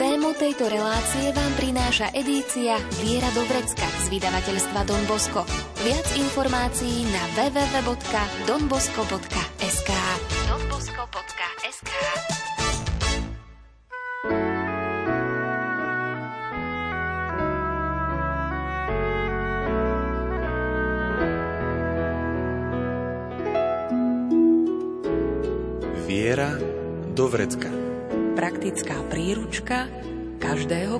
Tému tejto relácie vám prináša edícia Viera do Vrecka z vydavateľstva Don Bosco. Viac informácií na www.donbosco.sk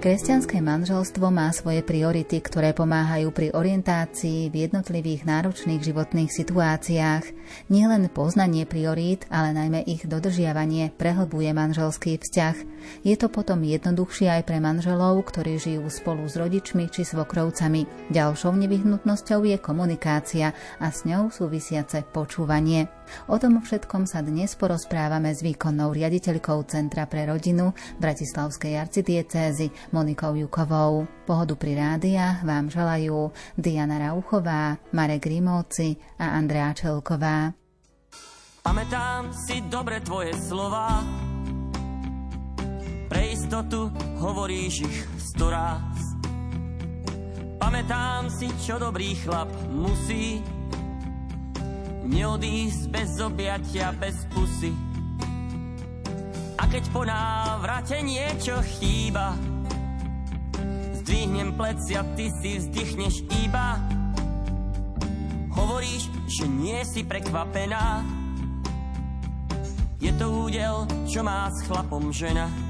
Kresťanské manželstvo má svoje priority, ktoré pomáhajú pri orientácii v jednotlivých náročných životných situáciách. Nielen poznanie priorít, ale najmä ich dodržiavanie prehlbuje manželský vzťah. Je to potom jednoduchšie aj pre manželov, ktorí žijú spolu s rodičmi či svokrovcami. Ďalšou nevyhnutnosťou je komunikácia a s ňou súvisiace počúvanie. O tom všetkom sa dnes porozprávame s výkonnou riaditeľkou Centra pre rodinu Bratislavskej arcidiecézy Monikou Jukovou. Pohodu pri rádiách vám želajú Diana Rauchová, Marek Grimovci a Andrea Čelková. Pamätám si dobre tvoje slova, pre istotu hovoríš ich sto raz. Pamätám si, čo dobrý chlap musí neodísť bez objatia, bez pusy. A keď po návrate niečo chýba, zdvihnem plecia, ty si vzdychneš iba. Hovoríš, že nie si prekvapená, je to údel, čo má s chlapom žena.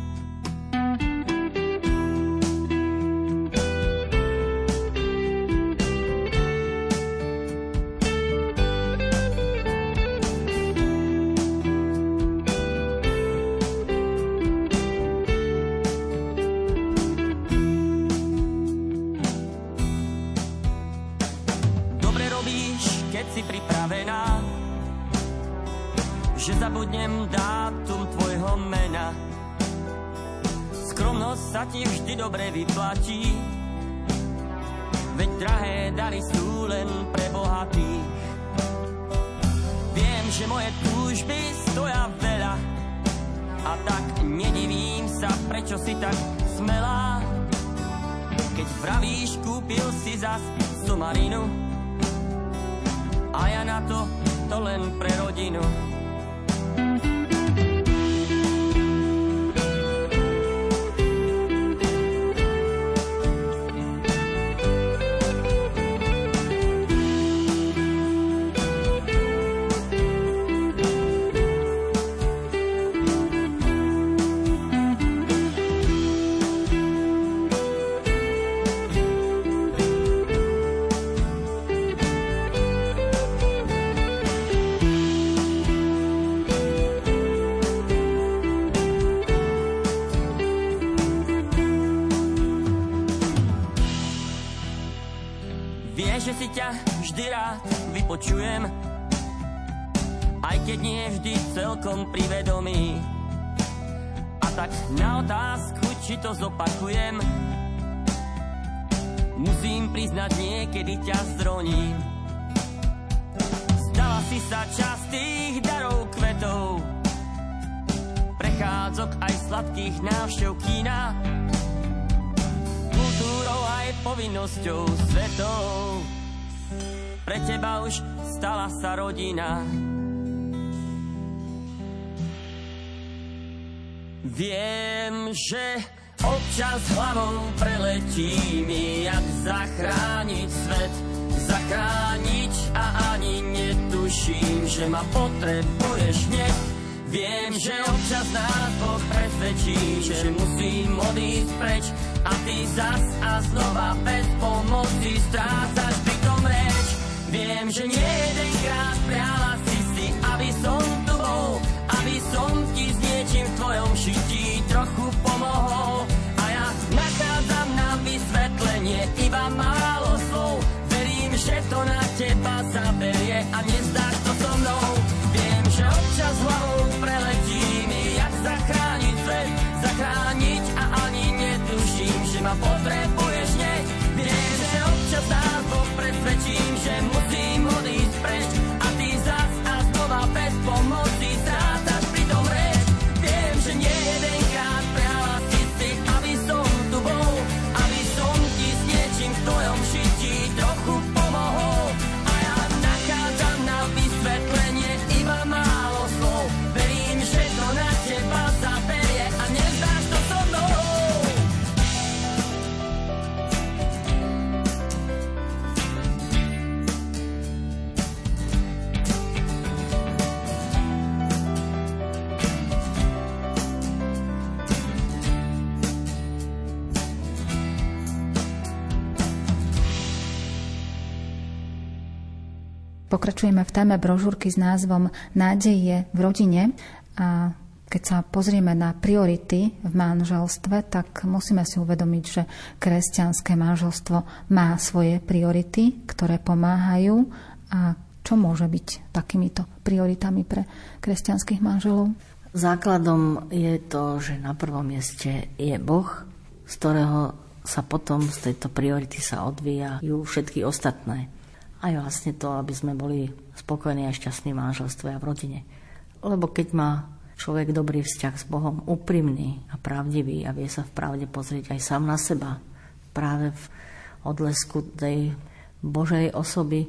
To zopakujem, musím priznať, niekedy ťa zroním. Stala si sa častých darov kvetov, prechádzok aj sladkých návštev kína, kultúrou aj povinnosťou svetov pre teba už stala sa rodina. Viem, že občas hlavou preletí mi, jak zachrániť svet, zachrániť a ani netuším, že ma potrebuješ hneď. Viem, že občas nás Boh presvedčí, že musím odísť preč a ty zas a znova bez pomoci strácaš bytom reč. Viem, že nie jedenkrát priala si si, aby som tu bol, aby som ti s niečím v tvojom šití trochu pomohol. A ja nachádzam na vysvetlenie iba málo slov. Verím, že to na teba zaberie a nezdáš to so mnou. Viem, že občas hlavou preletí mi, jak zachrániť svet, zachrániť a ani netuším, že ma potrebuješ hneď. Viem, že občas nás presvedčím, Pokračujeme v téme brožúrky s názvom Nádej je v rodine a keď sa pozrieme na priority v manželstve, tak musíme si uvedomiť, že kresťanské manželstvo má svoje priority, ktoré pomáhajú a čo môže byť takýmito prioritami pre kresťanských manželov? Základom je to, že na prvom mieste je Boh, z ktorého sa potom z tejto priority sa odvíjajú všetky ostatné. Aj vlastne to, aby sme boli spokojní a šťastní v manželstve a v rodine. Lebo keď má človek dobrý vzťah s Bohom, úprimný a pravdivý a vie sa v pravde pozrieť aj sám na seba, práve v odlesku tej Božej osoby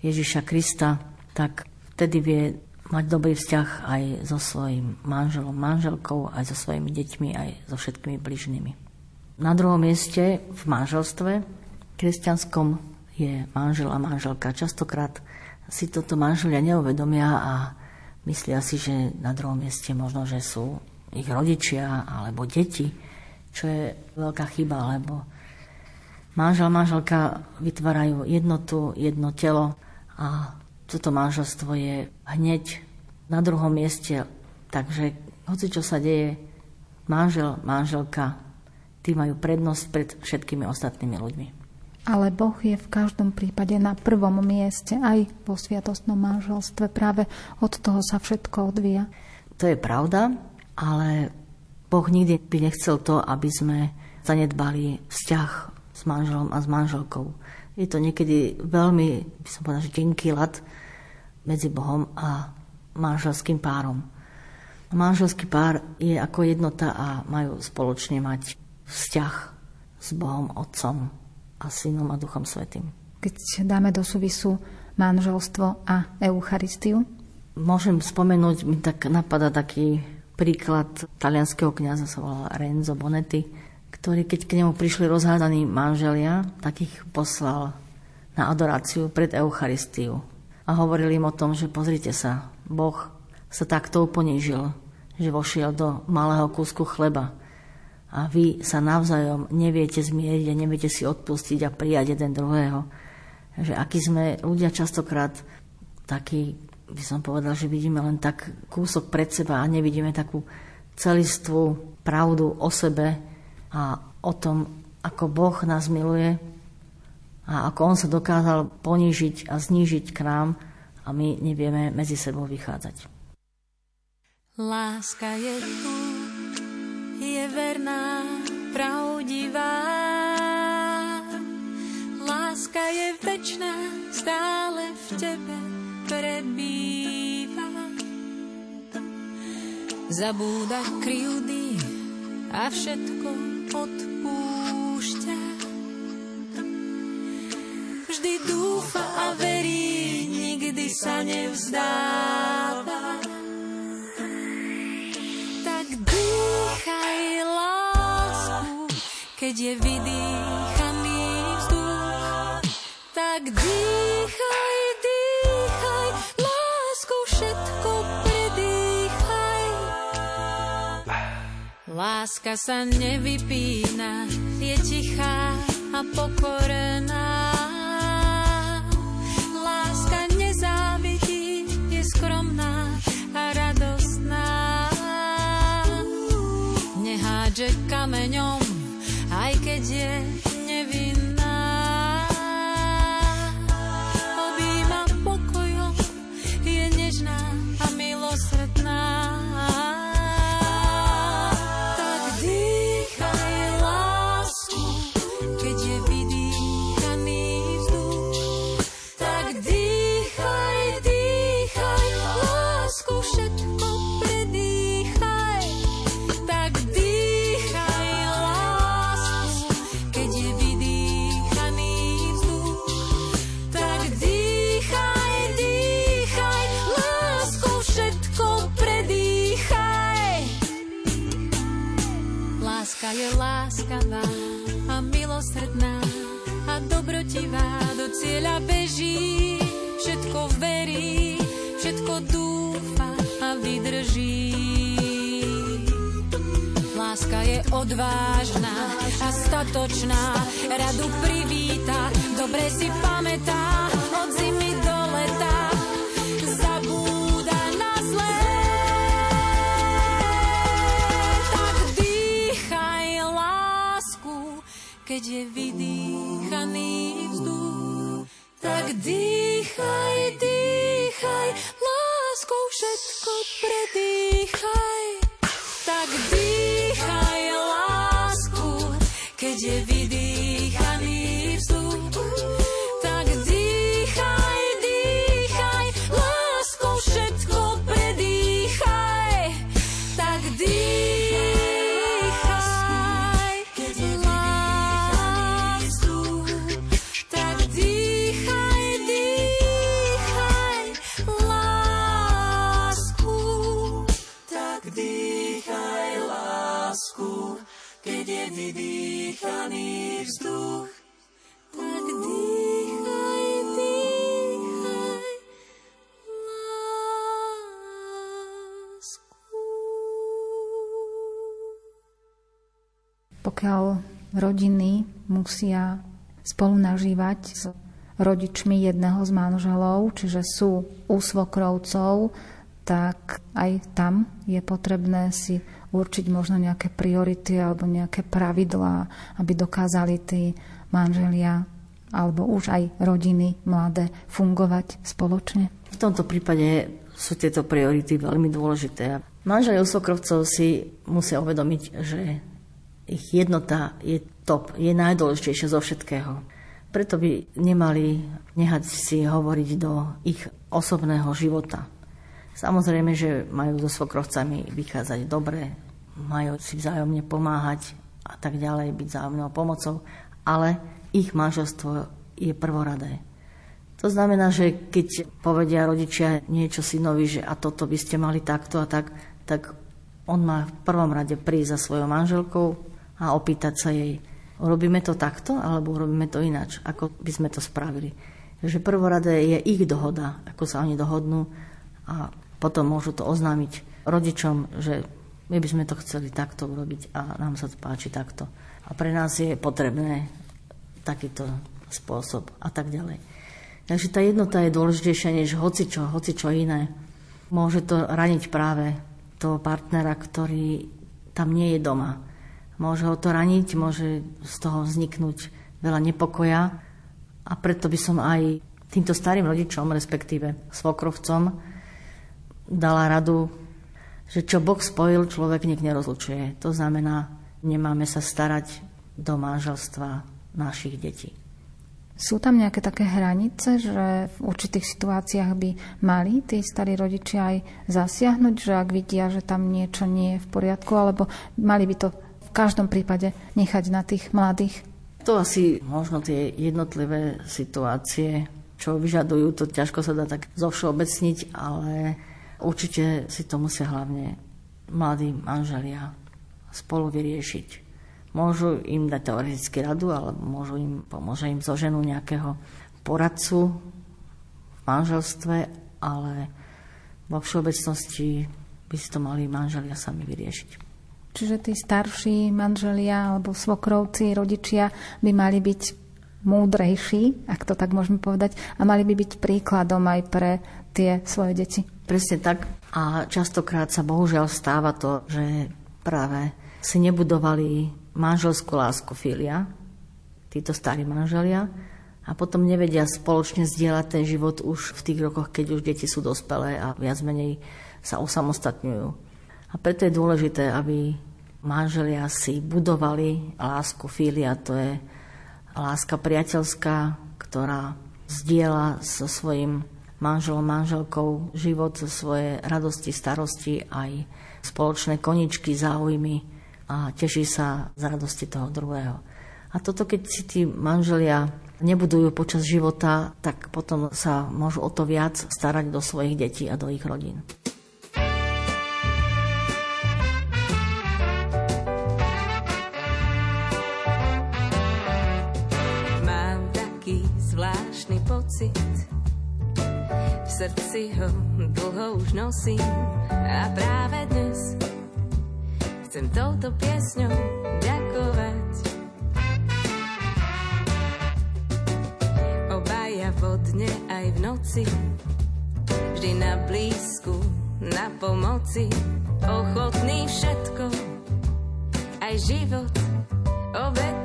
Ježiša Krista, tak vtedy vie mať dobrý vzťah aj so svojím manželom, manželkou, aj so svojimi deťmi, aj so všetkými bližnými. Na druhom mieste v manželstve kresťanskom je manžel a manželka. Častokrát si toto manželia neuvedomia a myslia si, že na druhom mieste možno, že sú ich rodičia alebo deti, čo je veľká chyba, lebo manžel a manželka vytvárajú jednotu, jedno telo a toto manželstvo je hneď na druhom mieste. Takže hoci čo sa deje, manžel, manželka, tí majú prednosť pred všetkými ostatnými ľuďmi. Ale Boh je v každom prípade na prvom mieste aj vo sviatostnom manželstve. Práve od toho sa všetko odvíja. To je pravda, ale Boh nikdy by nechcel to, aby sme zanedbali vzťah s manželom a s manželkou. Je to niekedy veľmi, by som povedal, že tenký lat medzi Bohom a manželským párom. Manželský pár je ako jednota a majú spoločne mať vzťah s Bohom Otcom a Synom a Duchom Svetým. Keď dáme do súvisu manželstvo a Eucharistiu? Môžem spomenúť, mi tak napadá taký príklad talianského kniaza, sa volal Renzo Bonetti, ktorý, keď k nemu prišli rozhádaní manželia, tak ich poslal na adoráciu pred Eucharistiu. A hovorili im o tom, že pozrite sa, Boh sa takto ponížil, že vošiel do malého kúsku chleba a vy sa navzájom neviete zmieriť a neviete si odpustiť a prijať jeden druhého. Že aký sme ľudia častokrát takí, by som povedal, že vidíme len tak kúsok pred seba a nevidíme takú celistvú pravdu o sebe a o tom, ako Boh nás miluje a ako On sa dokázal ponížiť a znížiť k nám a my nevieme medzi sebou vychádzať. Láska je tu, je verná, pravdivá. Láska je večná, stále v tebe prebýva. Zabúda kryjúdy a všetko odpúšťa. Vždy dúfa a verí, nikdy sa nevzdáva. Dýchaj lásku, keď je vydýchaný vzduch. Tak dýchaj, dýchaj, lásku všetko predýchaj. Láska sa nevypína, je tichá a pokorená. Nehádže cieľa beží, všetko verí, všetko dúfa a vydrží. Láska je odvážna a statočná, radu privíta, dobre si pamätá, od zimy do leta. Zabúda na. Tak dýchaj lásku, keď je vydýchaný vzduch. Tak dýchaj, dýchaj, láskou všetko predýchaj. Tak dýchaj lásku, keď je rodiny musia spolu nažívať s rodičmi jedného z manželov, čiže sú u svokrovcov, tak aj tam je potrebné si určiť možno nejaké priority alebo nejaké pravidlá, aby dokázali tí manželia alebo už aj rodiny mladé fungovať spoločne. V tomto prípade sú tieto priority veľmi dôležité. Manželi usokrovcov si musia uvedomiť, že ich jednota je top, je najdôležitejšia zo všetkého. Preto by nemali nehať si hovoriť do ich osobného života. Samozrejme, že majú so svokrovcami vychádzať dobre, majú si vzájomne pomáhať a tak ďalej, byť vzájomnou pomocou, ale ich manželstvo je prvoradé. To znamená, že keď povedia rodičia niečo synovi, že a toto by ste mali takto a tak, tak on má v prvom rade prísť za svojou manželkou a opýtať sa jej, robíme to takto alebo robíme to ináč, ako by sme to spravili. Takže prvoradé je ich dohoda, ako sa oni dohodnú a potom môžu to oznámiť rodičom, že my by sme to chceli takto urobiť a nám sa to páči takto. A pre nás je potrebné takýto spôsob a tak ďalej. Takže tá jednota je dôležitejšia než hocičo, hocičo iné. Môže to raniť práve toho partnera, ktorý tam nie je doma. Môže ho to raniť, môže z toho vzniknúť veľa nepokoja a preto by som aj týmto starým rodičom, respektíve svokrovcom, dala radu, že čo Boh spojil, človek nik nerozlučuje. To znamená, nemáme sa starať do manželstva našich detí. Sú tam nejaké také hranice, že v určitých situáciách by mali tí starí rodičia aj zasiahnuť, že ak vidia, že tam niečo nie je v poriadku, alebo mali by to v každom prípade nechať na tých mladých? To asi možno tie jednotlivé situácie, čo vyžadujú, to ťažko sa dá tak zovšeobecniť, ale Určite si to musia hlavne mladí manželia spolu vyriešiť. Môžu im dať teoreticky radu, alebo môžu im, pomôže im zo ženu nejakého poradcu v manželstve, ale vo všeobecnosti by si to mali manželia sami vyriešiť. Čiže tí starší manželia alebo svokrovci, rodičia by mali byť múdrejší, ak to tak môžeme povedať, a mali by byť príkladom aj pre tie svoje deti. Presne tak. A častokrát sa bohužiaľ stáva to, že práve si nebudovali manželskú lásku filia, títo starí manželia, a potom nevedia spoločne zdieľať ten život už v tých rokoch, keď už deti sú dospelé a viac menej sa osamostatňujú. A preto je dôležité, aby manželia si budovali lásku filia, to je láska priateľská, ktorá zdieľa so svojim manželom, manželkou život, svoje radosti, starosti, aj spoločné koničky, záujmy a teší sa z radosti toho druhého. A toto, keď si tí manželia nebudujú počas života, tak potom sa môžu o to viac starať do svojich detí a do ich rodín. Srdci ho dlho už nosím a práve dnes chcem touto piesňou ďakovať. Obaja vodne aj v noci, vždy na blízku, na pomoci, ochotný všetko, aj život obetovať.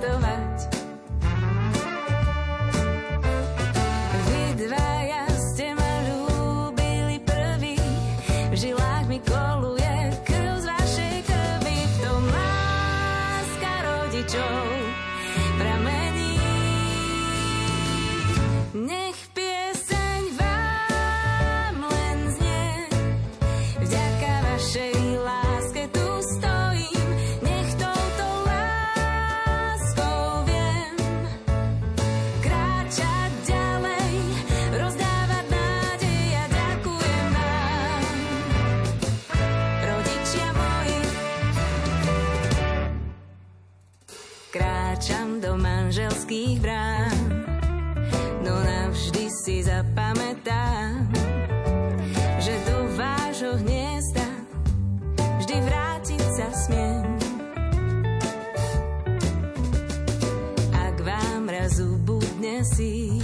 Manželských brán. No navždy si zapamätám, že do vášho hniezda vždy vrátiť sa smiem. Ak vám raz ubudne si,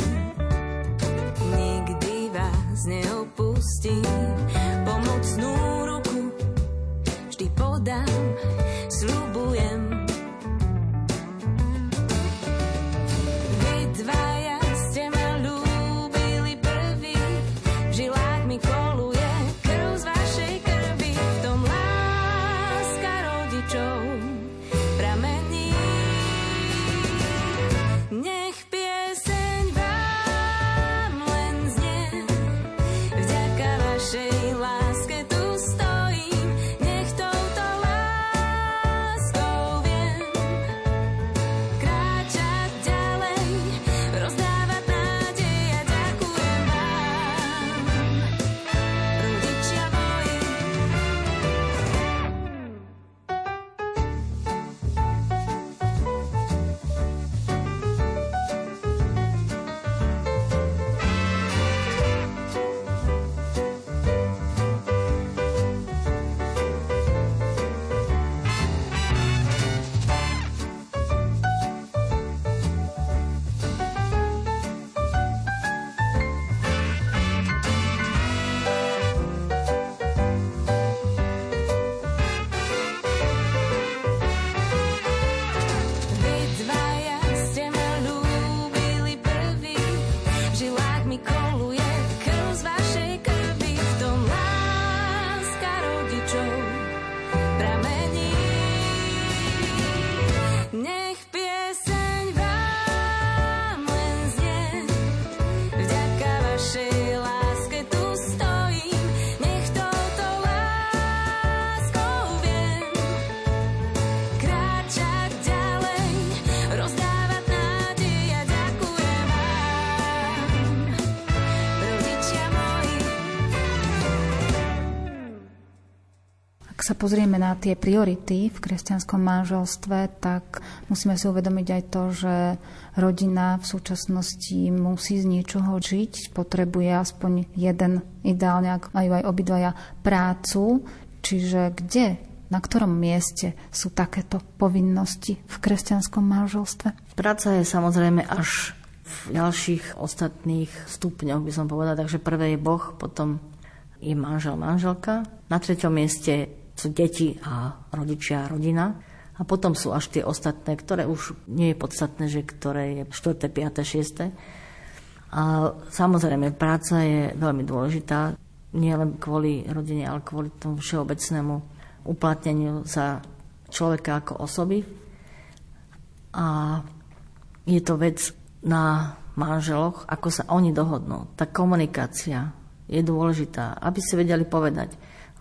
nikdy vás neopustím. Pomocnú ruku vždy podám, sa pozrieme na tie priority v kresťanskom manželstve, tak musíme si uvedomiť aj to, že rodina v súčasnosti musí z niečoho žiť, potrebuje aspoň jeden, ideálne majú aj obidvaja prácu, čiže kde na ktorom mieste sú takéto povinnosti v kresťanskom manželstve? Práca je samozrejme až v ďalších ostatných stupňoch, by som povedala. Takže prvé je Boh, potom je manžel, manželka. Na treťom mieste sú deti a rodičia a rodina. A potom sú až tie ostatné, ktoré už nie je podstatné, že ktoré je 4., 5., 6. A samozrejme, práca je veľmi dôležitá, nie len kvôli rodine, ale kvôli tomu všeobecnému uplatneniu sa človeka ako osoby. A je to vec na manželoch, ako sa oni dohodnú. Tá komunikácia je dôležitá, aby si vedeli povedať,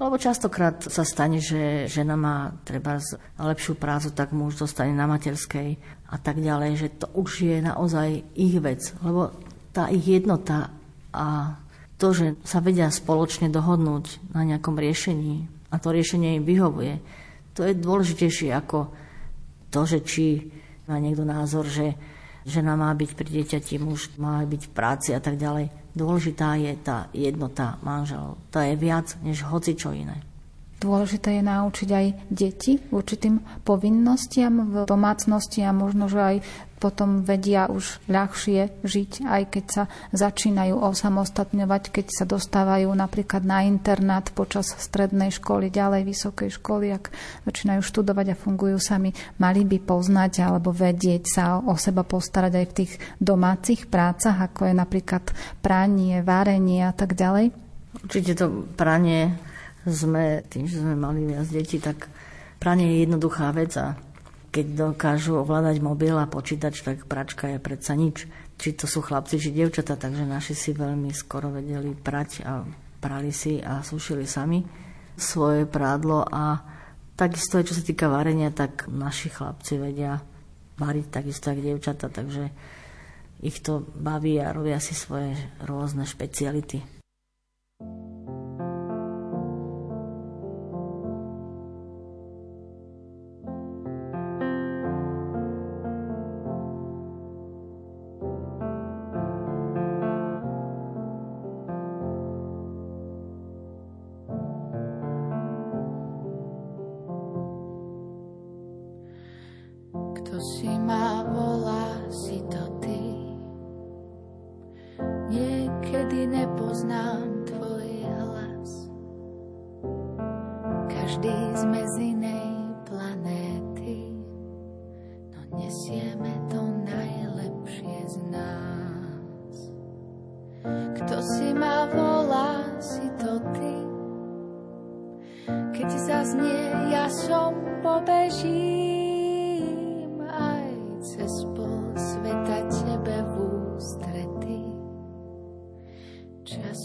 lebo častokrát sa stane, že žena má treba lepšiu prácu, tak muž zostane na materskej a tak ďalej, že to už je naozaj ich vec. Lebo tá ich jednota a to, že sa vedia spoločne dohodnúť na nejakom riešení a to riešenie im vyhovuje, to je dôležitejšie ako to, že či má niekto názor, že žena má byť pri dieťati, muž má byť v práci a tak ďalej. Dôležitá je tá jednota manželov. To je viac než hoci čo iné. Dôležité je naučiť aj deti určitým povinnostiam v domácnosti a možno, že aj potom vedia už ľahšie žiť, aj keď sa začínajú osamostatňovať, keď sa dostávajú napríklad na internát počas strednej školy, ďalej vysokej školy, ak začínajú študovať a fungujú sami, mali by poznať alebo vedieť sa o seba postarať aj v tých domácich prácach, ako je napríklad pranie, varenie a tak ďalej? Určite to pranie sme, tým, že sme mali viac detí, tak pranie je jednoduchá vec a keď dokážu ovládať mobil a počítač, tak pračka je predsa nič. Či to sú chlapci, či dievčatá, takže naši si veľmi skoro vedeli prať a prali si a sušili sami svoje prádlo a takisto aj čo sa týka varenia, tak naši chlapci vedia variť takisto ako dievčatá, takže ich to baví a robia si svoje rôzne špeciality.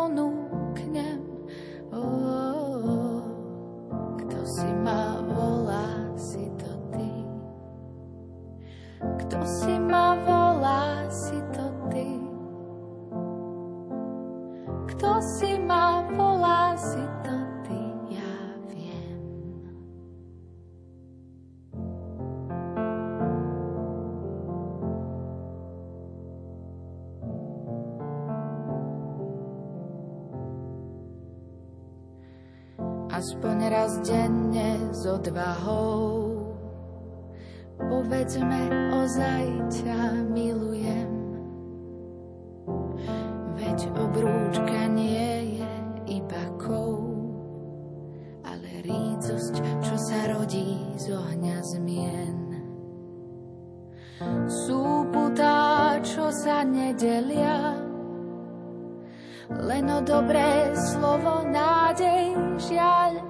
Slnka ponúknem. Odvahou povedzme ozaj ťa milujem. Veď obrúčka nie je iba kov, ale rícosť, čo sa rodí z ohňa zmien. Sú putá, čo sa nedelia, len o dobré slovo, nádej, žiaľ.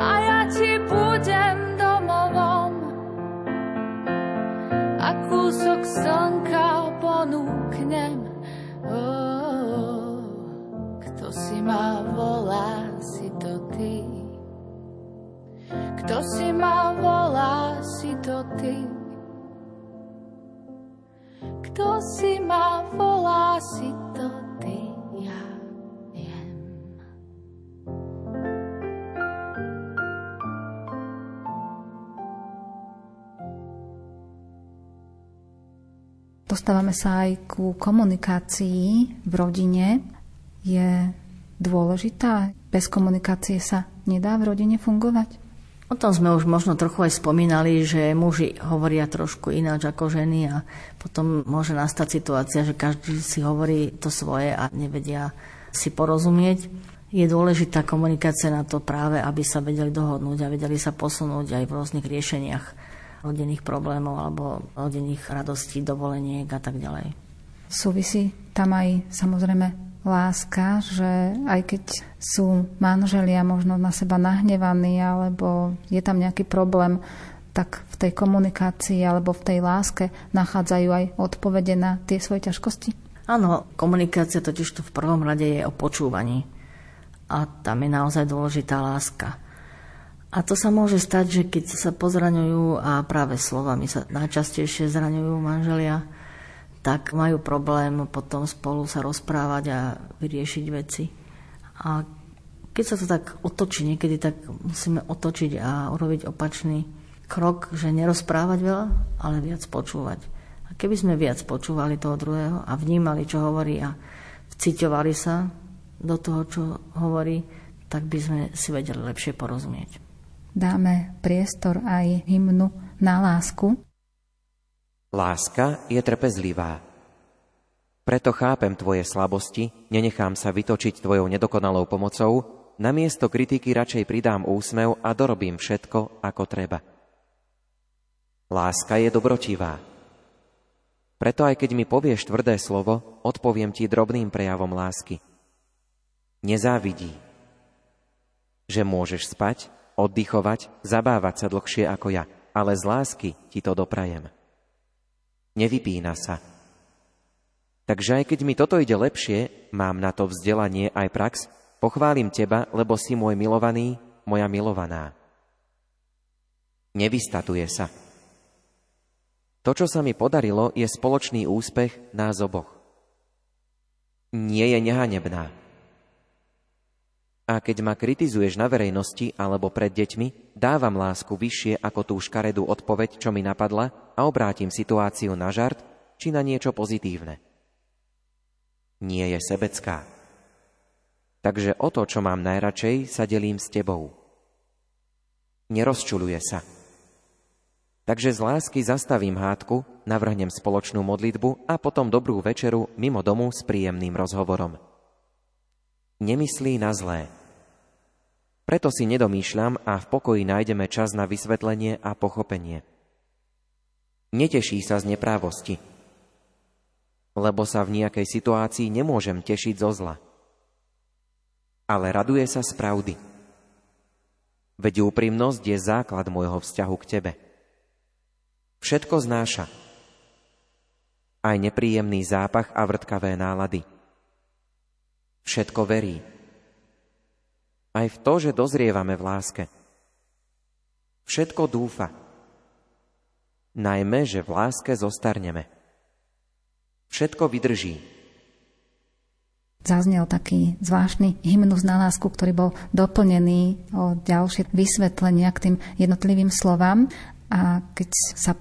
A ja ti budem domovom. A kúsok slnka ponúknem. Oh, kto si ma volá, to ty. Kto si ma volá, to ty. Kto si ma volá, si to ty, Dostávame sa aj ku komunikácii v rodine. Je dôležitá? Bez komunikácie sa nedá v rodine fungovať? O tom sme už možno trochu aj spomínali, že muži hovoria trošku ináč ako ženy a potom môže nastať situácia, že každý si hovorí to svoje a nevedia si porozumieť. Je dôležitá komunikácia na to práve, aby sa vedeli dohodnúť a vedeli sa posunúť aj v rôznych riešeniach rodinných problémov alebo rodinných radostí, dovoleniek a tak ďalej. Súvisí tam aj samozrejme láska, že aj keď sú manželia možno na seba nahnevaní alebo je tam nejaký problém, tak v tej komunikácii alebo v tej láske nachádzajú aj odpovede na tie svoje ťažkosti? Áno, komunikácia totiž tu v prvom rade je o počúvaní. A tam je naozaj dôležitá láska. A to sa môže stať, že keď sa pozraňujú a práve slovami sa najčastejšie zraňujú manželia, tak majú problém potom spolu sa rozprávať a vyriešiť veci. A keď sa to tak otočí, niekedy tak musíme otočiť a urobiť opačný krok, že nerozprávať veľa, ale viac počúvať. A keby sme viac počúvali toho druhého a vnímali, čo hovorí a vciťovali sa do toho, čo hovorí, tak by sme si vedeli lepšie porozumieť. Dáme priestor aj hymnu na lásku. Láska je trpezlivá. Preto chápem tvoje slabosti, nenechám sa vytočiť tvojou nedokonalou pomocou, namiesto kritiky radšej pridám úsmev a dorobím všetko, ako treba. Láska je dobrotivá. Preto aj keď mi povieš tvrdé slovo, odpoviem ti drobným prejavom lásky. Nezávidí, že môžeš spať, oddychovať, zabávať sa dlhšie ako ja, ale z lásky ti to doprajem nevypína sa. Takže aj keď mi toto ide lepšie, mám na to vzdelanie aj prax, pochválim teba, lebo si môj milovaný, moja milovaná. Nevystatuje sa. To, čo sa mi podarilo, je spoločný úspech nás oboch. Nie je nehanebná. A keď ma kritizuješ na verejnosti alebo pred deťmi, dávam lásku vyššie ako tú škaredú odpoveď, čo mi napadla a obrátim situáciu na žart či na niečo pozitívne. Nie je sebecká. Takže o to, čo mám najradšej, sa delím s tebou. Nerozčuluje sa. Takže z lásky zastavím hádku, navrhnem spoločnú modlitbu a potom dobrú večeru mimo domu s príjemným rozhovorom. Nemyslí na zlé, preto si nedomýšľam a v pokoji nájdeme čas na vysvetlenie a pochopenie. Neteší sa z neprávosti, lebo sa v nejakej situácii nemôžem tešiť zo zla. Ale raduje sa z pravdy. Veď úprimnosť je základ môjho vzťahu k tebe. Všetko znáša. Aj nepríjemný zápach a vrtkavé nálady. Všetko verí aj v to, že dozrievame v láske. Všetko dúfa. Najmä, že v láske zostarneme. Všetko vydrží. Zaznel taký zvláštny hymnus na lásku, ktorý bol doplnený o ďalšie vysvetlenia k tým jednotlivým slovám. A keď sa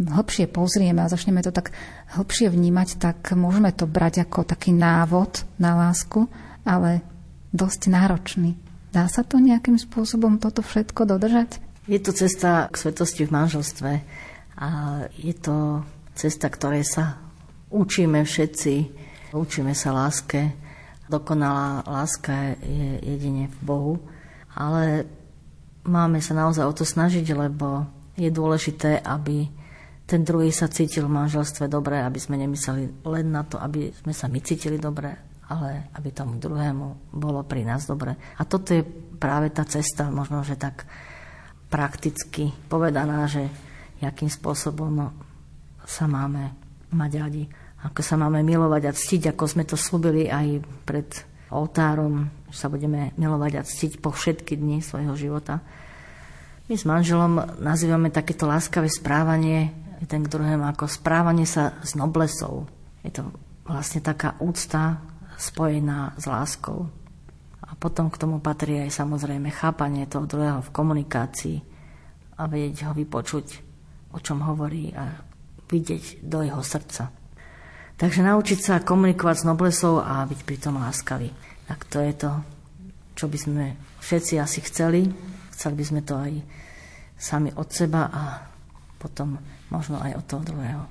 hlbšie pozrieme a začneme to tak hlbšie vnímať, tak môžeme to brať ako taký návod na lásku, ale dosť náročný. Dá sa to nejakým spôsobom toto všetko dodržať? Je to cesta k svetosti v manželstve a je to cesta, ktorej sa učíme všetci. Učíme sa láske. Dokonalá láska je jedine v Bohu. Ale máme sa naozaj o to snažiť, lebo je dôležité, aby ten druhý sa cítil v manželstve dobre, aby sme nemysleli len na to, aby sme sa my cítili dobre, ale aby tomu druhému bolo pri nás dobre. A toto je práve tá cesta, možno, že tak prakticky povedaná, že jakým spôsobom sa máme mať radi, ako sa máme milovať a ctiť, ako sme to slúbili aj pred oltárom, že sa budeme milovať a ctiť po všetky dni svojho života. My s manželom nazývame takéto láskavé správanie ten k druhému ako správanie sa s noblesou. Je to vlastne taká úcta spojená s láskou. A potom k tomu patrí aj samozrejme chápanie toho druhého v komunikácii a vedieť ho vypočuť, o čom hovorí a vidieť do jeho srdca. Takže naučiť sa komunikovať s noblesou a byť pritom láskavý. Tak to je to, čo by sme všetci asi chceli. Chceli by sme to aj sami od seba a potom možno aj od toho druhého.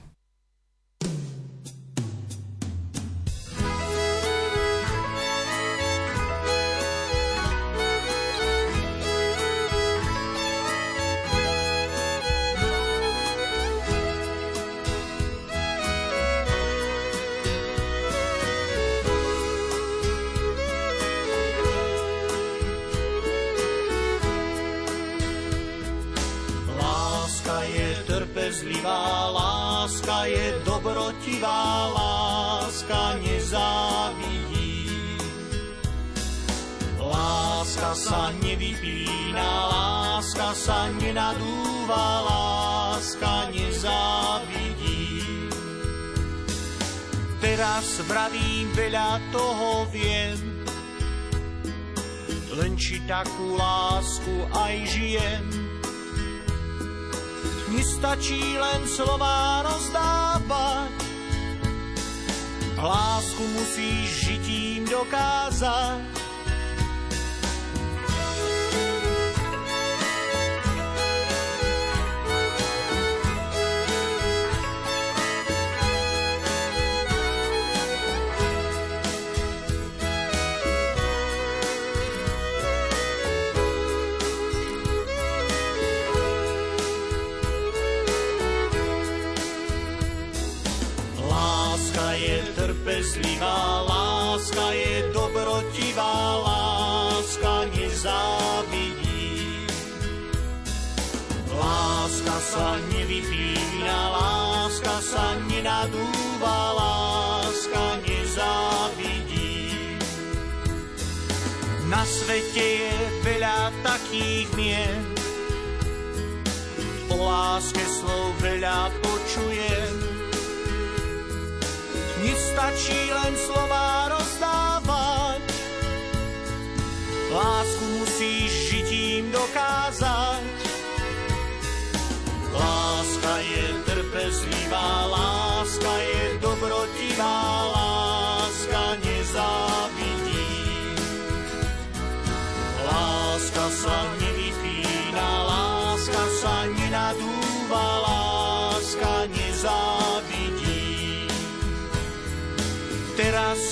Dobrotivá láska nezávidí. Láska sa nevypína, láska sa nenadúva, láska nezávidí. Teraz vravím veľa toho viem, len či takú lásku aj žijem Nestačí len slova rozdávať, lásku musíš žitím dokázať. Trpezlivá láska je dobrotivá láska nezávidí. Láska sa nevypína, láska sa nenadúva, láska nezávidí. Na svete je veľa takých mien, o láske slov veľa počujem, Nestačí len slova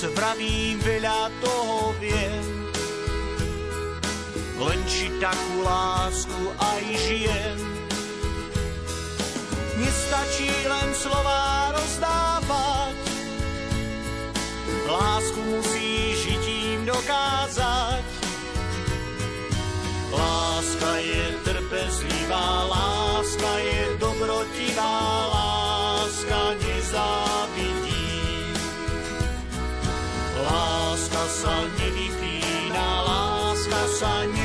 Teraz vravím veľa toho viem, len či takú lásku aj žijem. Nestačí len slova rozdávať, lásku musí žitím dokázať. Láska je trpezlivá, láska je dobrotivá, Láska sa nevypína, láska sa nenadúva,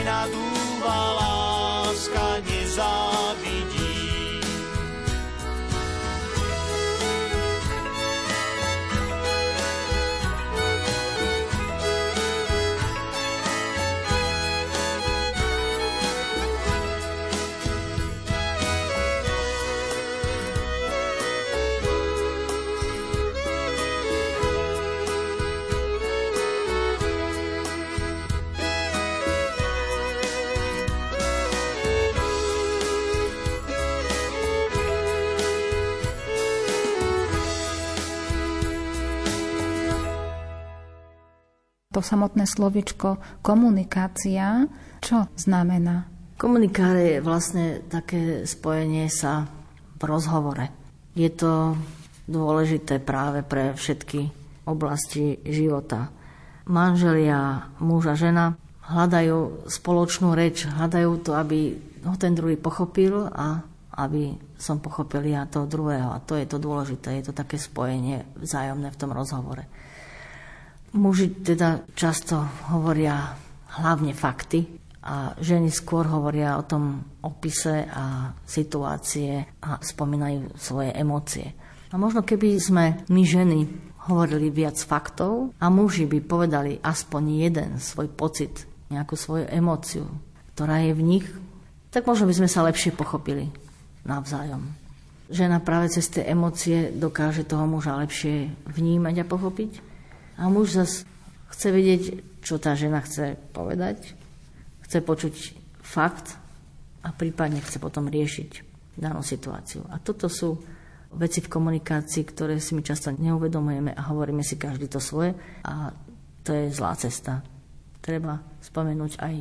to samotné slovičko komunikácia, čo znamená? Komunikácia je vlastne také spojenie sa v rozhovore. Je to dôležité práve pre všetky oblasti života. Manželia, muž a žena hľadajú spoločnú reč, hľadajú to, aby ho ten druhý pochopil a aby som pochopil ja toho druhého. A to je to dôležité, je to také spojenie vzájomné v tom rozhovore. Muži teda často hovoria hlavne fakty a ženy skôr hovoria o tom opise a situácie a spomínajú svoje emócie. A možno keby sme my ženy hovorili viac faktov a muži by povedali aspoň jeden svoj pocit, nejakú svoju emóciu, ktorá je v nich, tak možno by sme sa lepšie pochopili navzájom. Žena práve cez tie emócie dokáže toho muža lepšie vnímať a pochopiť a muž zase chce vedieť, čo tá žena chce povedať, chce počuť fakt a prípadne chce potom riešiť danú situáciu. A toto sú veci v komunikácii, ktoré si my často neuvedomujeme a hovoríme si každý to svoje a to je zlá cesta. Treba spomenúť aj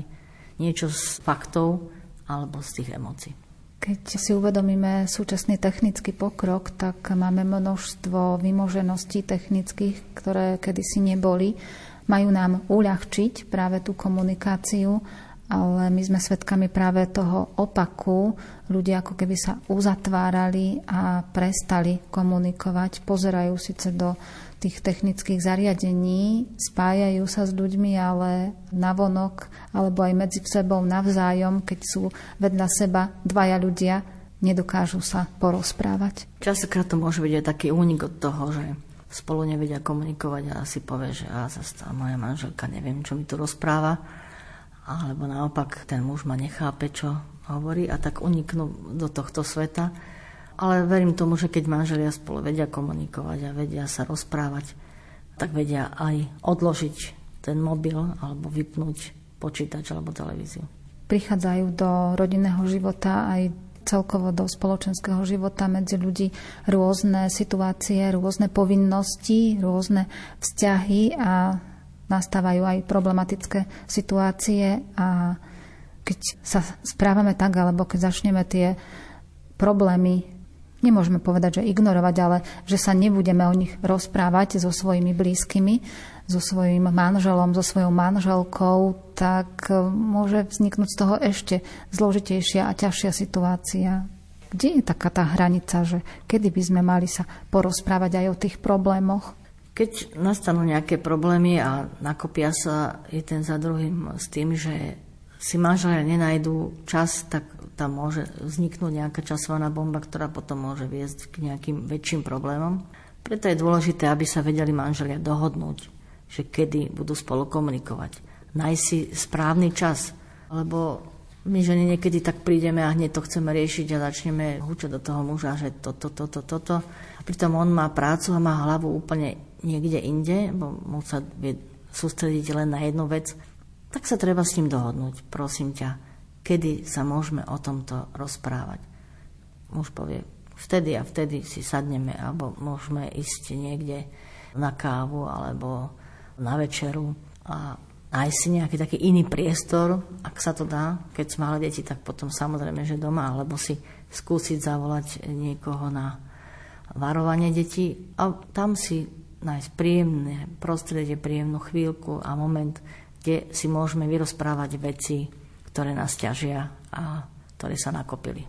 niečo z faktov alebo z tých emócií. Keď si uvedomíme súčasný technický pokrok, tak máme množstvo vymožeností technických, ktoré kedysi neboli. Majú nám uľahčiť práve tú komunikáciu ale my sme svedkami práve toho opaku. Ľudia ako keby sa uzatvárali a prestali komunikovať, pozerajú síce do tých technických zariadení, spájajú sa s ľuďmi, ale navonok alebo aj medzi sebou navzájom, keď sú vedľa seba dvaja ľudia, nedokážu sa porozprávať. Častokrát to môže byť aj taký únik od toho, že spolu nevedia komunikovať a si povie, že a zase moja manželka neviem, čo mi tu rozpráva alebo naopak ten muž ma nechápe, čo hovorí a tak uniknú do tohto sveta. Ale verím tomu, že keď manželia spolu vedia komunikovať a vedia sa rozprávať, tak vedia aj odložiť ten mobil alebo vypnúť počítač alebo televíziu. Prichádzajú do rodinného života aj celkovo do spoločenského života medzi ľudí rôzne situácie, rôzne povinnosti, rôzne vzťahy a nastávajú aj problematické situácie a keď sa správame tak, alebo keď začneme tie problémy, nemôžeme povedať, že ignorovať, ale že sa nebudeme o nich rozprávať so svojimi blízkymi, so svojím manželom, so svojou manželkou, tak môže vzniknúť z toho ešte zložitejšia a ťažšia situácia. Kde je taká tá hranica, že kedy by sme mali sa porozprávať aj o tých problémoch? Keď nastanú nejaké problémy a nakopia sa jeden za druhým s tým, že si manželia nenajdú čas, tak tam môže vzniknúť nejaká časovaná bomba, ktorá potom môže viesť k nejakým väčším problémom. Preto je dôležité, aby sa vedeli manželia dohodnúť, že kedy budú spolu komunikovať. Nájsť si správny čas, lebo my ženy niekedy tak prídeme a hneď to chceme riešiť a začneme húčať do toho muža, že toto, toto, toto. To. A pritom on má prácu a má hlavu úplne niekde inde, bo mu sa sústrediť len na jednu vec, tak sa treba s ním dohodnúť. Prosím ťa, kedy sa môžeme o tomto rozprávať. Muž povie, vtedy a vtedy si sadneme, alebo môžeme ísť niekde na kávu alebo na večeru a nájsť si nejaký taký iný priestor, ak sa to dá. Keď sú malé deti, tak potom samozrejme, že doma, alebo si skúsiť zavolať niekoho na varovanie detí a tam si nájsť príjemné prostredie, príjemnú chvíľku a moment, kde si môžeme vyrozprávať veci, ktoré nás ťažia a ktoré sa nakopili.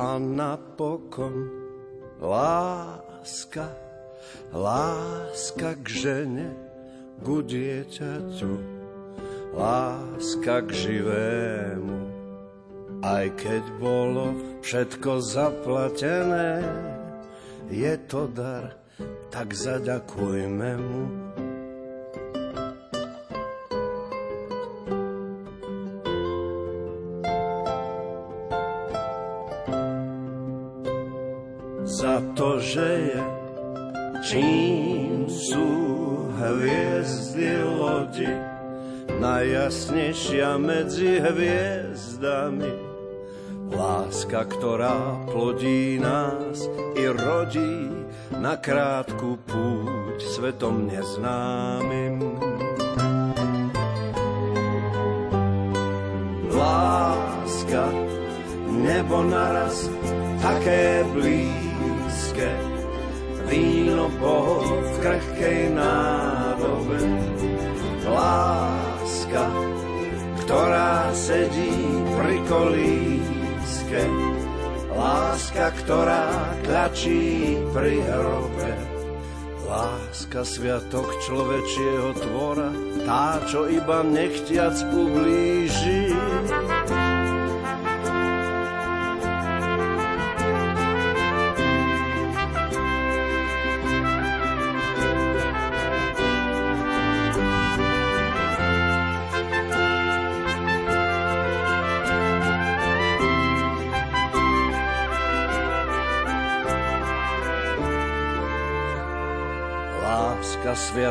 A napokon láska, láska k žene, ku dieťaťu, láska k živému aj keď bolo všetko zaplatené, je to dar, tak zaďakujme mu. Za to, že je, čím sú hviezdy lodi, najjasnejšia medzi hviezdami Láska, ktorá plodí nás i rodí na krátku púť svetom neznámym. Láska, nebo naraz také blízke, víno Boh v krehkej nádobe. Láska, ktorá sedí pri kolí láske, láska, ktorá tlačí pri hrobe. Láska sviatok človečieho tvora, tá, čo iba nechtiac ublíži.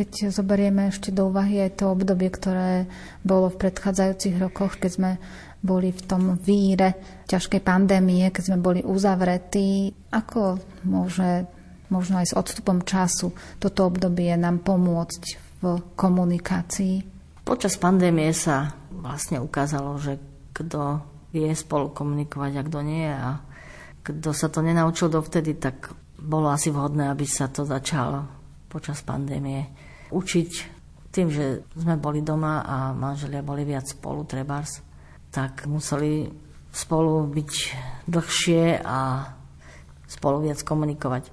Keď zoberieme ešte do úvahy aj to obdobie, ktoré bolo v predchádzajúcich rokoch, keď sme boli v tom víre ťažkej pandémie, keď sme boli uzavretí, ako môže možno aj s odstupom času toto obdobie nám pomôcť v komunikácii? Počas pandémie sa vlastne ukázalo, že kto vie spolu komunikovať a kto nie a kto sa to nenaučil dovtedy, tak bolo asi vhodné, aby sa to začalo počas pandémie učiť tým, že sme boli doma a manželia boli viac spolu, trebárs, tak museli spolu byť dlhšie a spolu viac komunikovať.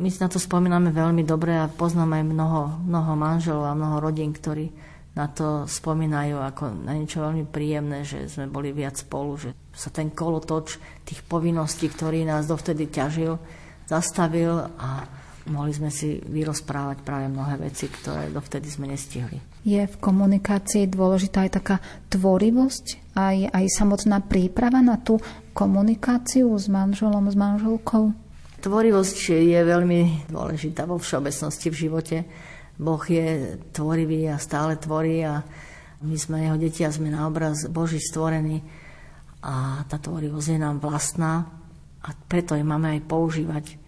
My na to spomíname veľmi dobre a poznáme aj mnoho, mnoho manželov a mnoho rodín, ktorí na to spomínajú ako na niečo veľmi príjemné, že sme boli viac spolu, že sa ten kolotoč tých povinností, ktorý nás dovtedy ťažil, zastavil a mohli sme si vyrozprávať práve mnohé veci, ktoré dovtedy sme nestihli. Je v komunikácii dôležitá aj taká tvorivosť, aj, aj samotná príprava na tú komunikáciu s manželom, s manželkou? Tvorivosť je veľmi dôležitá vo všeobecnosti v živote. Boh je tvorivý a stále tvorí a my sme jeho deti a sme na obraz Boží stvorení a tá tvorivosť je nám vlastná a preto ju máme aj používať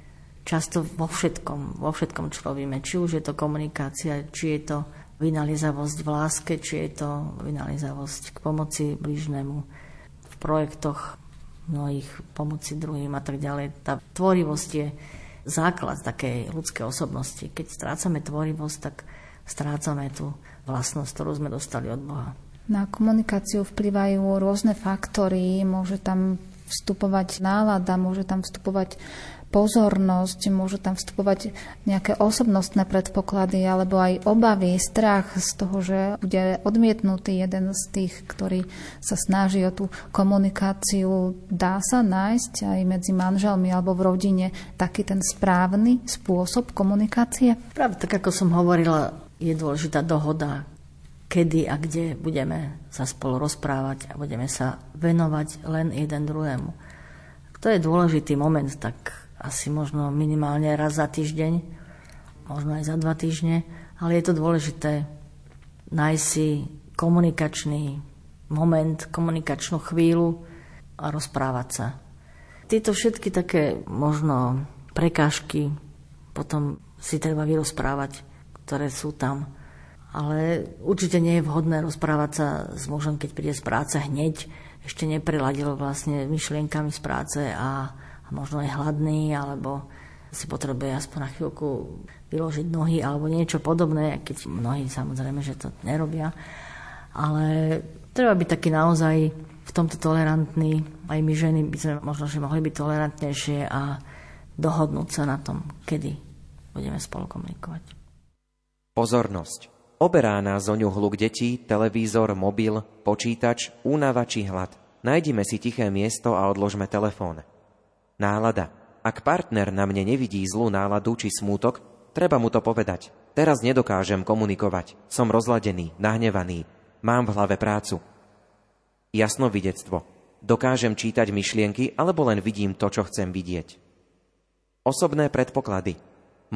často vo všetkom, vo všetkom, čo robíme. Či už je to komunikácia, či je to vynalizavosť v láske, či je to vynalizavosť k pomoci blížnemu v projektoch mnohých pomoci druhým a tak ďalej. Tá tvorivosť je základ takej ľudskej osobnosti. Keď strácame tvorivosť, tak strácame tú vlastnosť, ktorú sme dostali od Boha. Na komunikáciu vplyvajú rôzne faktory, môže tam vstupovať nálada, môže tam vstupovať pozornosť, môžu tam vstupovať nejaké osobnostné predpoklady alebo aj obavy, strach z toho, že bude odmietnutý jeden z tých, ktorý sa snaží o tú komunikáciu. Dá sa nájsť aj medzi manželmi alebo v rodine taký ten správny spôsob komunikácie? Práve tak, ako som hovorila, je dôležitá dohoda, kedy a kde budeme sa spolu rozprávať a budeme sa venovať len jeden druhému. To je dôležitý moment, tak asi možno minimálne raz za týždeň, možno aj za dva týždne, ale je to dôležité nájsť si komunikačný moment, komunikačnú chvíľu a rozprávať sa. Tieto všetky také možno prekážky potom si treba vyrozprávať, ktoré sú tam. Ale určite nie je vhodné rozprávať sa s mužom, keď príde z práce hneď, ešte nepreladil vlastne myšlienkami z práce a a možno je hladný, alebo si potrebuje aspoň na chvíľku vyložiť nohy alebo niečo podobné, keď mnohí samozrejme, že to nerobia. Ale treba byť taký naozaj v tomto tolerantný. Aj my ženy by sme možno, že mohli byť tolerantnejšie a dohodnúť sa na tom, kedy budeme spolu komunikovať. Pozornosť. Oberá nás o ňu hluk detí, televízor, mobil, počítač, únava či hlad. Najdime si tiché miesto a odložme telefón. Nálada. Ak partner na mne nevidí zlú náladu či smútok, treba mu to povedať. Teraz nedokážem komunikovať. Som rozladený, nahnevaný. Mám v hlave prácu. Jasnovidectvo. Dokážem čítať myšlienky, alebo len vidím to, čo chcem vidieť. Osobné predpoklady.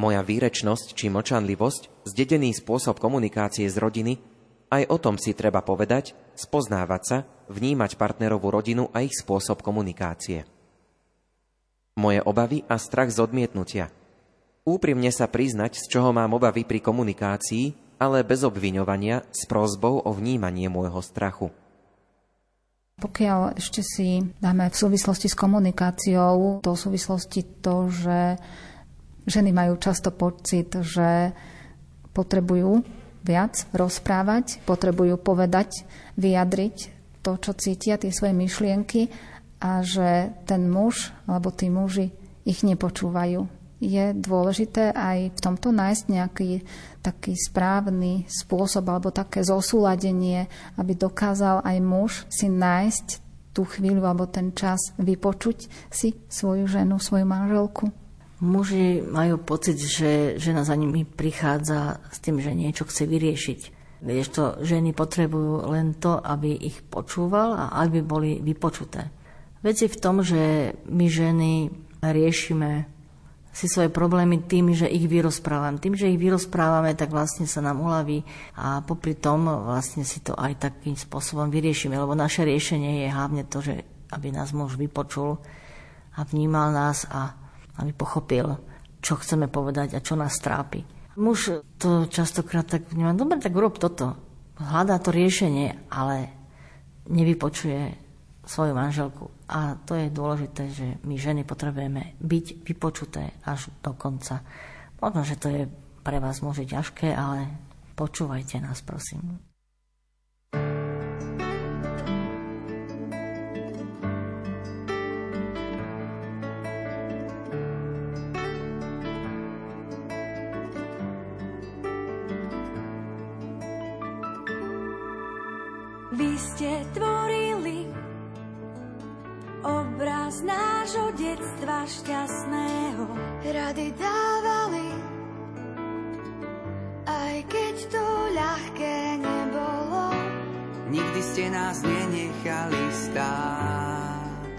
Moja výrečnosť či močanlivosť, zdedený spôsob komunikácie z rodiny, aj o tom si treba povedať, spoznávať sa, vnímať partnerovú rodinu a ich spôsob komunikácie moje obavy a strach z odmietnutia. Úprimne sa priznať, z čoho mám obavy pri komunikácii, ale bez obviňovania, s prozbou o vnímanie môjho strachu. Pokiaľ ešte si dáme v súvislosti s komunikáciou, v súvislosti to, že ženy majú často pocit, že potrebujú viac rozprávať, potrebujú povedať, vyjadriť to, čo cítia, tie svoje myšlienky a že ten muž alebo tí muži ich nepočúvajú. je dôležité aj v tomto nájsť nejaký taký správny spôsob alebo také zosúladenie, aby dokázal aj muž si nájsť tú chvíľu alebo ten čas vypočuť si svoju ženu, svoju manželku. Muži majú pocit, že žena za nimi prichádza s tým, že niečo chce vyriešiť. Vieš to, ženy potrebujú len to, aby ich počúval a aby boli vypočuté. Vec je v tom, že my ženy riešime si svoje problémy tým, že ich vyrozprávam. Tým, že ich vyrozprávame, tak vlastne sa nám uľaví a popri tom vlastne si to aj takým spôsobom vyriešime, lebo naše riešenie je hlavne to, že aby nás muž vypočul a vnímal nás a aby pochopil, čo chceme povedať a čo nás trápi. Muž to častokrát tak vníma, dobre, tak urob toto. Hľadá to riešenie, ale nevypočuje svoju manželku. A to je dôležité, že my ženy potrebujeme byť vypočuté až do konca. Možno, že to je pre vás môže ťažké, ale počúvajte nás, prosím. Detstva šťastného. Rady dávali, aj keď to ľahké nebolo. Nikdy ste nás nenechali stáť.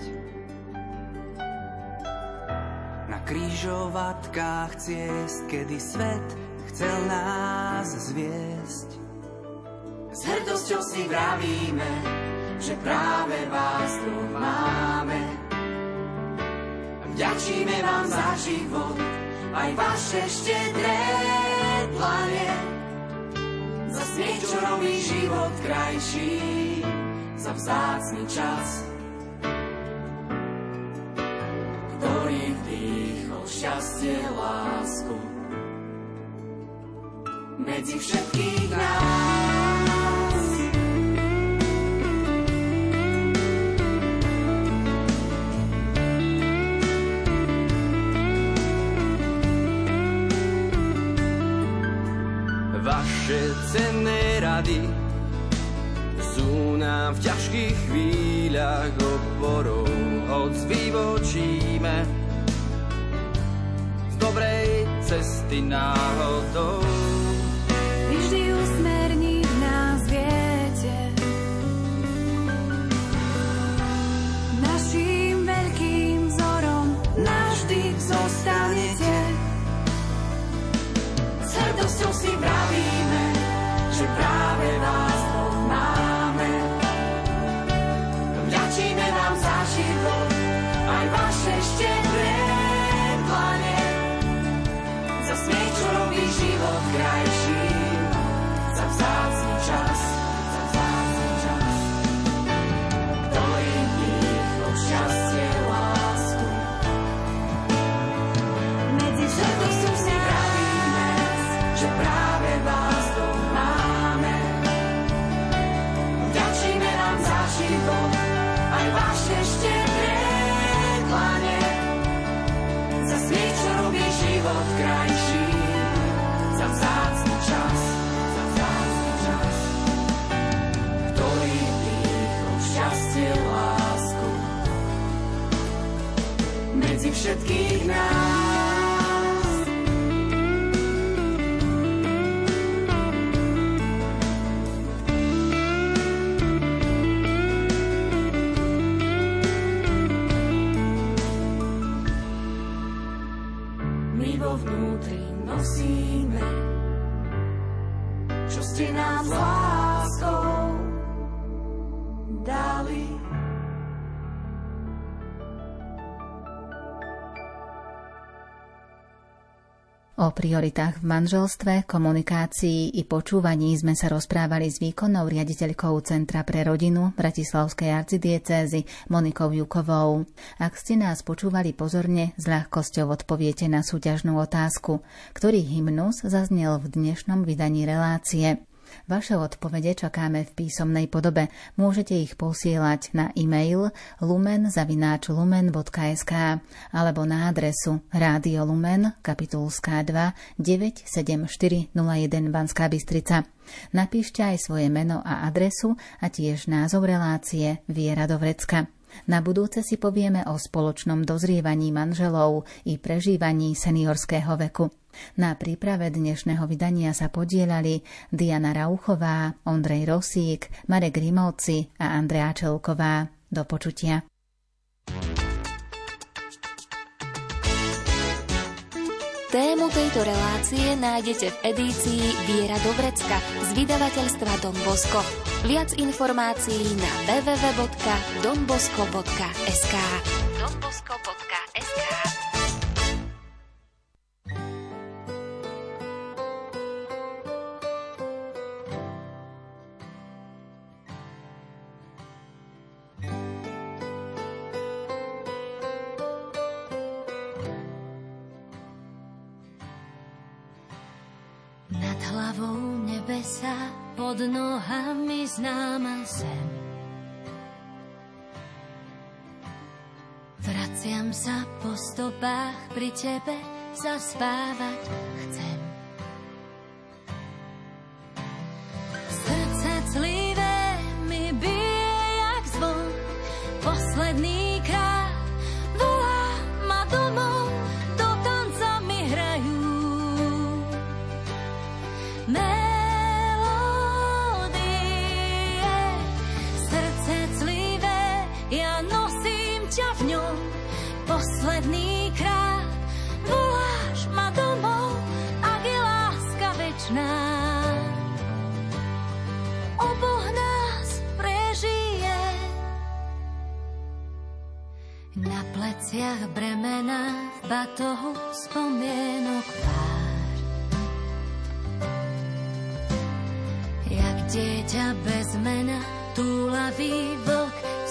Na krížovatkách ciest, kedy svet chcel nás zviesť s hrdosťou si vravíme, že práve vás tu máme. Vďačíme vám za život, aj vaše štedré dlanie. Za smiech, čo robí život krajší, za vzácný čas, ktorý vdýchol šťastie, lásku medzi všetkých nás. Rady sú nám v ťažkých chvíľach oporou, hoď vyvočíme z dobrej cesty náhodou. O prioritách v manželstve, komunikácii i počúvaní sme sa rozprávali s výkonnou riaditeľkou Centra pre rodinu Bratislavskej arcidiecézy Monikou Jukovou. Ak ste nás počúvali pozorne, s ľahkosťou odpoviete na súťažnú otázku, ktorý hymnus zaznel v dnešnom vydaní relácie. Vaše odpovede čakáme v písomnej podobe. Môžete ich posielať na e-mail lumen.lumen.sk alebo na adresu Rádio Lumen, kapitulská 2, 97401 Banská Bystrica. Napíšte aj svoje meno a adresu a tiež názov relácie Viera do vrecka. Na budúce si povieme o spoločnom dozrievaní manželov i prežívaní seniorského veku. Na príprave dnešného vydania sa podielali Diana Rauchová, Ondrej Rosík, Marek Rimovci a Andrea Čelková. Do počutia. Tému tejto relácie nájdete v edícii Viera do vrecka z vydavateľstva Don Bosco. Viac informácií na www.donbosco.sk donbosco.sk nohami známa zem. Vraciam sa po stopách, pri tebe zaspávať chcem. Na pleciach bremena v batohu spomienok pár. Jak dieťa bez mena, túlavý vlk v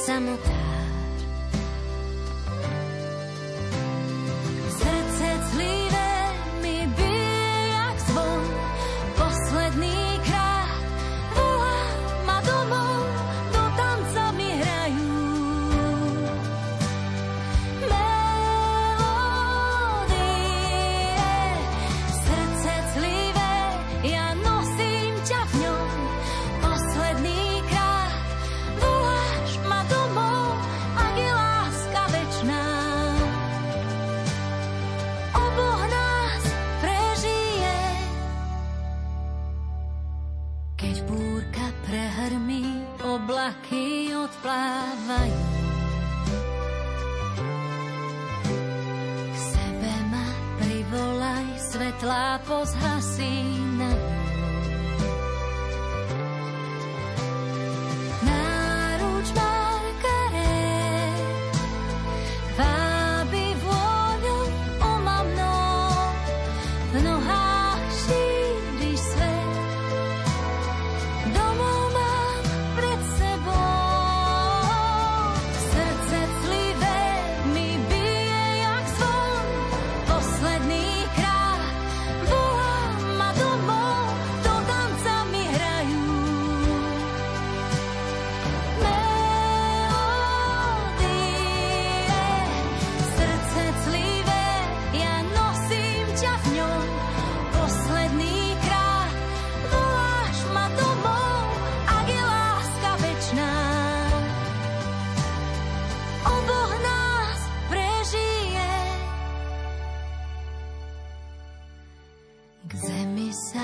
desire.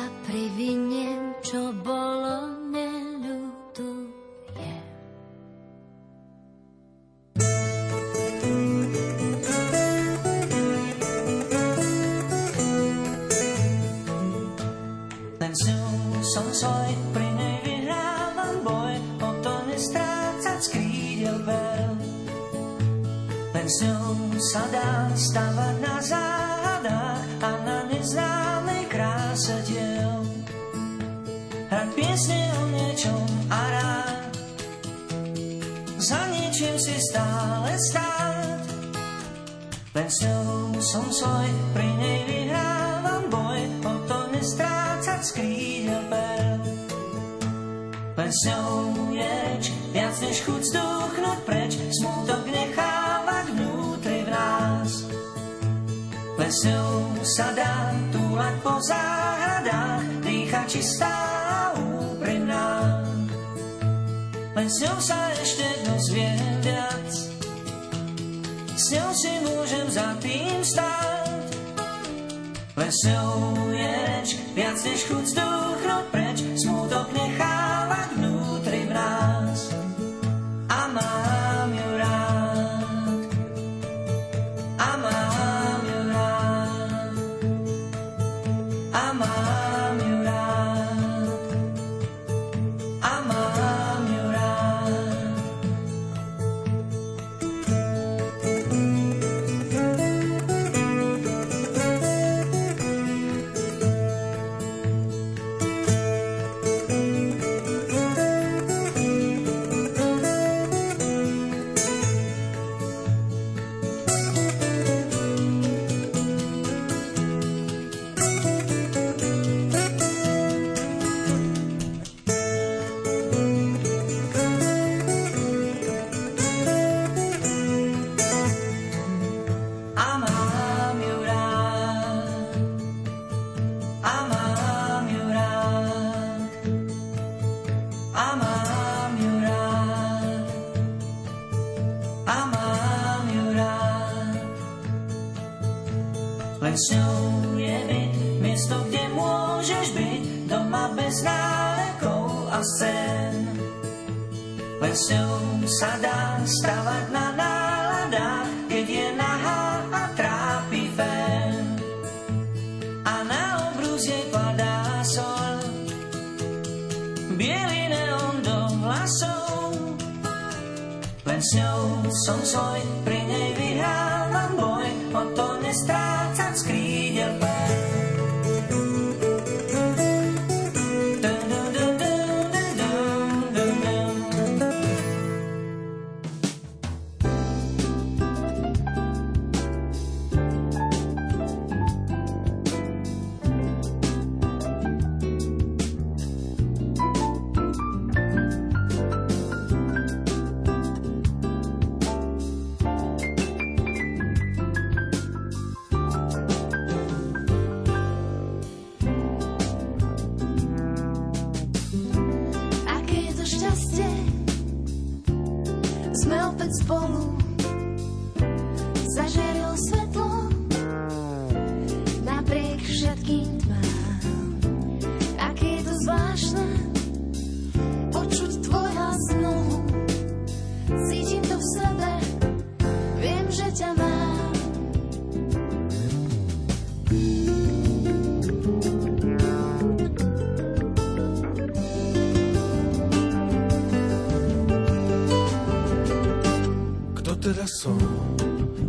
som,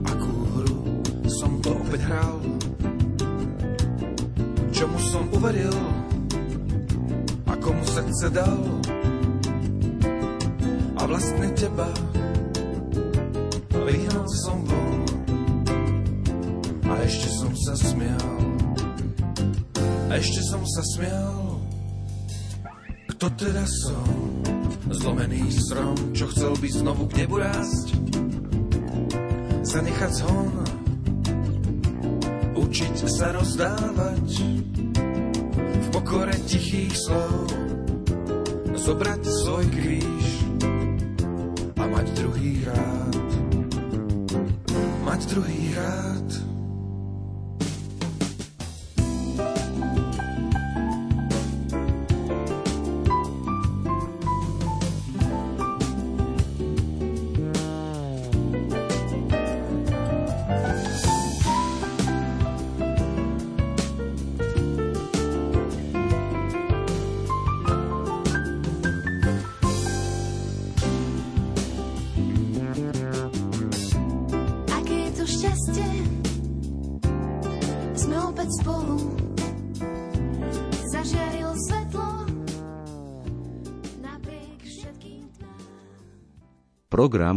akú hru som to opäť hral. Čomu som uveril a komu srdce dal. A vlastne teba vyhnal som von a ešte som sa smial. A ešte som sa smial. Kto teda som? Zlomený strom, čo chcel by znovu k nebu rásť? sa nechať zhon, učiť sa rozdávať v pokore tichých slov, zobrať svoj kríž. A mať druhý rád, mať druhý rád. программ